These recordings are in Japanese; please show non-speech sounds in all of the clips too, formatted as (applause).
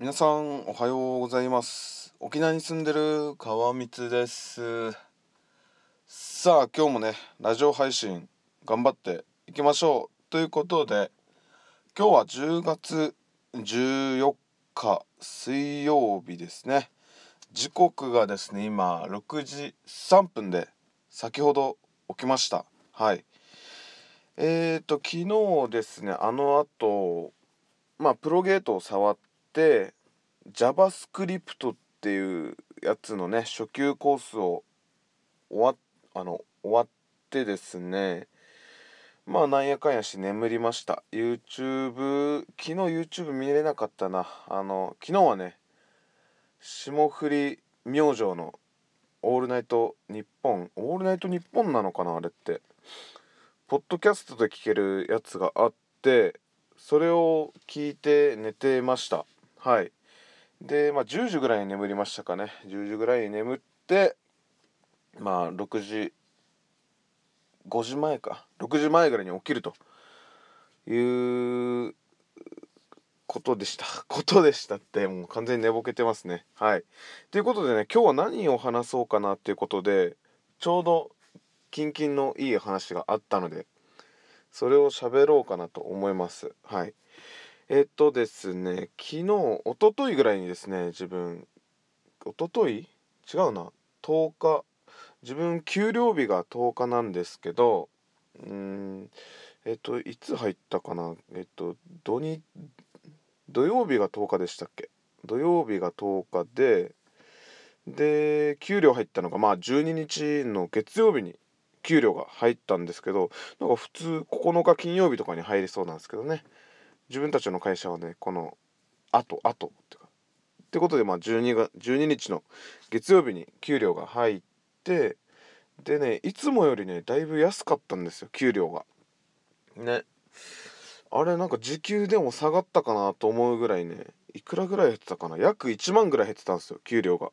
皆さんおはようございます。沖縄に住んでる川光です。さあ今日もねラジオ配信頑張っていきましょう。ということで今日は10月14日水曜日ですね。時刻がですね今6時3分で先ほど起きました。はい。えーと昨日ですねあの後まあプロゲートを触って JavaScript っていうやつのね初級コースを終わあの終わってですねまあなんやかんやし眠りました。YouTube 昨日 YouTube 見れなかったな。あの昨日はね霜降り明星の「オールナイトニッポン」オールナイトニッポンなのかなあれって。ポッドキャストで聞けるやつがあってそれを聞いて寝てました。はい。でまあ10時ぐらいに眠りましたかね。10時ぐらいに眠ってまあ6時5時前か。6時前ぐらいに起きるということでした。(laughs) ことでしたってもう完全に寝ぼけてますね。はい。ということでね今日は何を話そうかなっていうことでちょうどキンキンのいい話があったのでそれを喋ろうかなと思います。はい。えっとですね昨日一昨日ぐらいにですね自分一昨日違うな。10日。自分給料日が10日なんですけどうんえっといつ入ったかな？えっと土日土曜日が10日でしたっけ？土曜日が10日でで給料入ったのがまあ12日の月曜日に給料が入ったんですけどなんか普通9日金曜日とかに入りそうなんですけどね。自分たちの会社はねこのあとあとってか。ってことでまあ 12, が12日の月曜日に給料が入ってでねいつもよりねだいぶ安かったんですよ給料が。ね。あれなんか時給でも下がったかなと思うぐらいねいくらぐらい減ってたかな。約1万ぐらい減ってたんですよ給料が。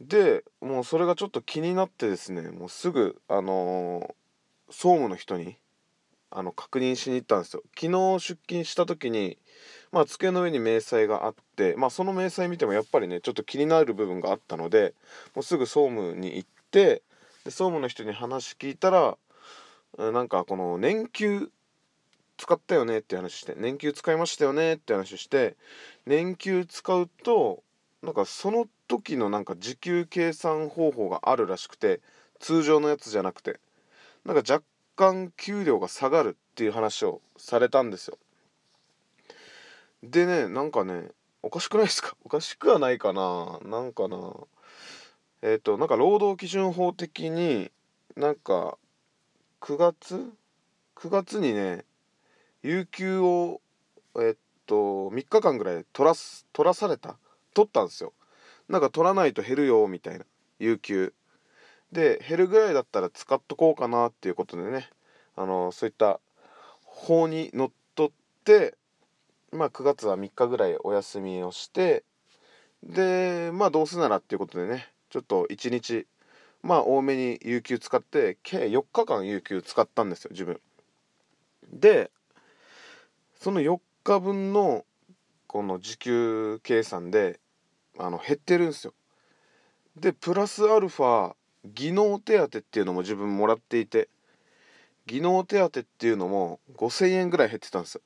でもうそれがちょっと気になってですねもうすぐあのー、総務の人にあの確認しに行ったんですよ。昨日出勤した時にまあ机の上に明細があってまあその明細見てもやっぱりねちょっと気になる部分があったのでもうすぐ総務に行ってで総務の人に話聞いたらなんかこの年給使ったよねって話して年給使いましたよねって話して年給使うとなんかその時のなんか時給計算方法があるらしくて通常のやつじゃなくてなんか若干給料が下がるっていう話をされたんですよ。でねなんかねおかしくないですか？(laughs) おかしくはないかな。なんかな。えっ、ー、となんか労働基準法的になんか9月9月にね有給をえっと3日間ぐらい取らす取らされた？取ったんですよ。なんか取らないと減るよみたいな。有給。で減るぐらいだったら使っとこうかなっていうことでねあのそういった法にのっとってまあ9月は3日ぐらいお休みをしてでまあどうせならっていうことでねちょっと1日まあ多めに有給使って計4日間有給使ったんですよ自分。でその4日分のこの時給計算であの減ってるんですよ。でプラスアルファ技能手当っていうのも自分もらっていて技能手当っていうのも5,000円ぐらい減ってたんですよ。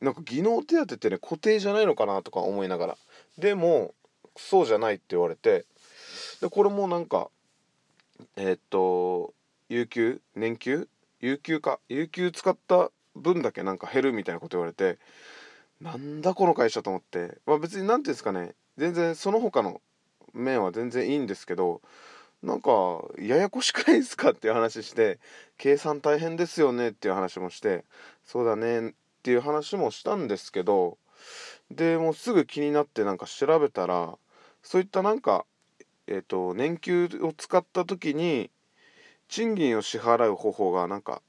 なんか技能手当ってね固定じゃないのかなとか思いながら。でもそうじゃないって言われてでこれもなんかえー、っと有給年給？有給か。有給使った分だけなんか減るみたいなこと言われてなんだこの会社と思って。まあ別に何ていうんですかね。全然その他の面は全然いいんですけどなんかややこしくないですかっていう話して計算大変ですよねっていう話もしてそうだねっていう話もしたんですけどでもうすぐ気になってなんか調べたらそういったなんかえっ、ー、と年給を使った時に賃金を支払う方法がなんか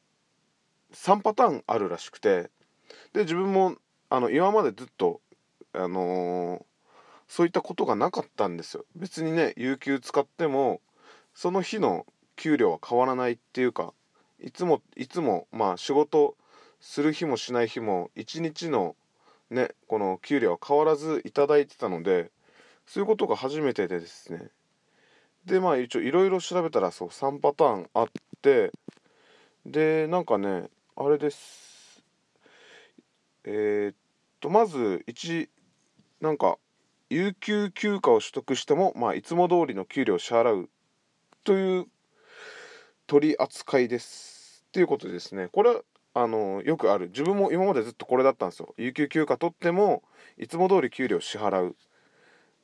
3パターンあるらしくてで自分もあの今までずっとあのー、そういったことがなかったんですよ。別にね有給使ってもその日の給料は変わらないっていうかいつもいつもまあ仕事する日もしない日も一日のねこの給料は変わらずいただいてたのでそういうことが初めてでですね。でまあ一応いろいろ調べたらそう3パターンあってでなんかねあれです。えー、っとまず1なんか有給休暇を取得しても、まあ、いつも通りの給料を支払うという取り扱いです。っていうことですねこれはあのよくある自分も今までずっとこれだったんですよ。有給休暇取ってもいつも通り給料支払う。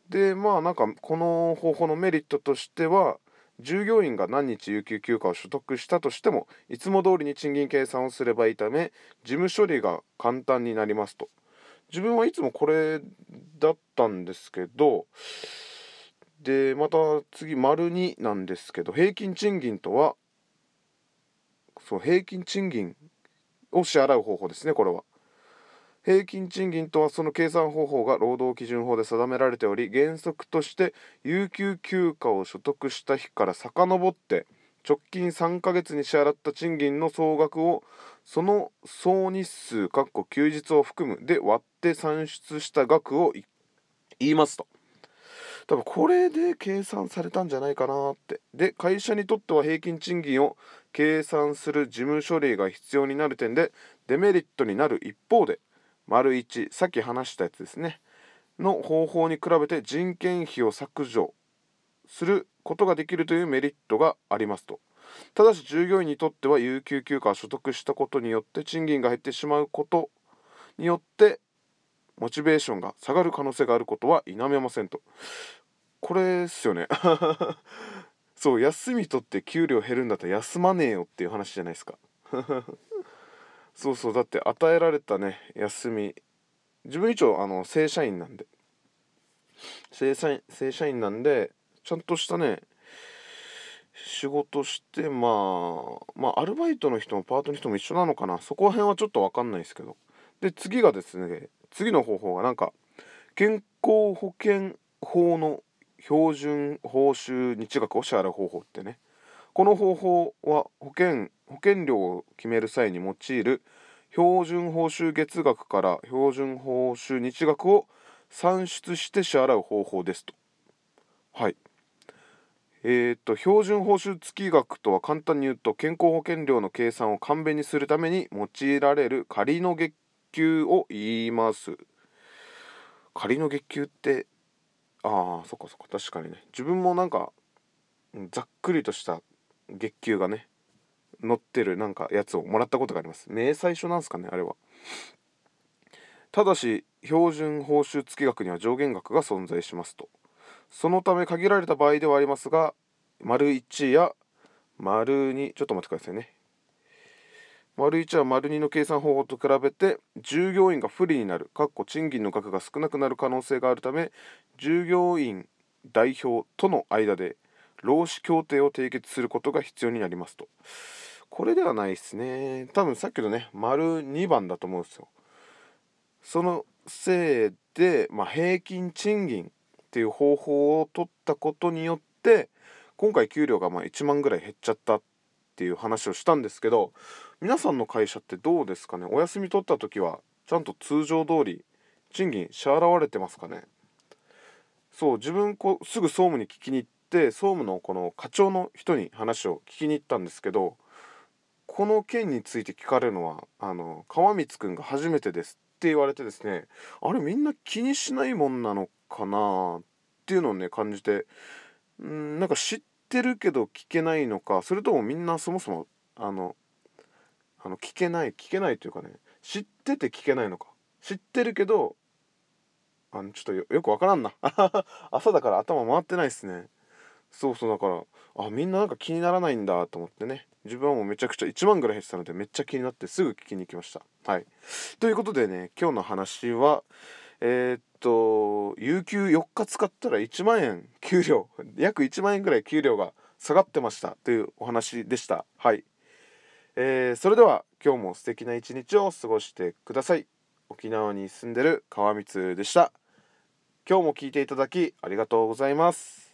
でまあなんかこの方法のメリットとしては従業員が何日有給休暇を取得したとしてもいつも通りに賃金計算をすればいいため事務処理が簡単になりますと自分はいつもこれだったんですけどでまた次丸2なんですけど平均賃金とはそう平均賃金を支払う方法ですねこれは。平均賃金とはその計算方法が労働基準法で定められており原則として有給休暇を所得した日から遡って直近3ヶ月に支払った賃金の総額をその総日数休日を含むで割って算出した額を言いますと。多分これで計算されたんじゃないかなって。で、会社にとっては平均賃金を計算する事務処理が必要になる点でデメリットになる一方で、丸1、さっき話したやつですね、の方法に比べて人件費を削除することができるというメリットがありますと。ただし従業員にとっては有給休暇を所得したことによって賃金が減ってしまうことによってモチベーションが下がる可能性があることは否めませんと。これですよね。(laughs) そう休み取って給料減るんだったら休まねえよっていう話じゃないですか。(laughs) そうそうだって与えられたね休み。自分一応あの正社員なんで。正社員正社員なんでちゃんとしたね仕事してまあまあアルバイトの人もパートの人も一緒なのかな。そこら辺はちょっと分かんないですけど。で次がですね次の方法がなんか健康保険法の標準報酬日額を支払う方法ってねこの方法は保険保険料を決める際に用いる標準報酬月額から標準報酬日額を算出して支払う方法ですと。はい。えー、っと標準報酬月額とは簡単に言うと健康保険料の計算を簡便にするために用いられる仮の月給を言います。仮の月給ってああそっかそっか確かにね。自分もなんかざっくりとした月給がね載ってるなんかやつをもらったことがあります。明細書なんすかねあれは。ただし標準報酬月額には上限額が存在しますと。そのため限られた場合ではありますが丸1や丸2ちょっと待ってくださいね。丸1は丸2の計算方法と比べて従業員が不利になるかっこ賃金の額が少なくなる可能性があるため従業員代表との間で労使協定を締結することが必要になりますと。これではないですね。多分さっきのね丸2番だと思うんですよ。そのせいで、まあ、平均賃金っていう方法を取ったことによって今回給料がまあ1万ぐらい減っちゃったっていう話をしたんですけど皆さんの会社ってどうですかね？お休み取った時はちゃんと通常通り賃金支払われてますかね？そう自分こすぐ総務に聞きに行って総務のこの課長の人に話を聞きに行ったんですけどこの件について聞かれるのはあの川光くんが初めてですって言われてですねあれみんな気にしないもんなのかなっていうのをね感じてんなんか知ってるけど聞けないのかそれともみんなそもそもあのあの聞けない聞けないというかね知ってて聞けないのか。知ってるけどあのちょっとよよくわからんな。(laughs) 朝だから頭回ってないっすね。そうそうだからあみんななんか気にならないんだと思ってね。自分はもうめちゃくちゃ1万ぐらい減ってたのでめっちゃ気になってすぐ聞きに行きました。はい。ということでね今日の話はえー、っと有給4日使ったら1万円給料 (laughs) 約1万円ぐらい給料が下がってましたというお話でした。はい。えー、それでは今日も素敵な一日を過ごしてください。沖縄に住んでる川光でした。今日も聞いていただきありがとうございます。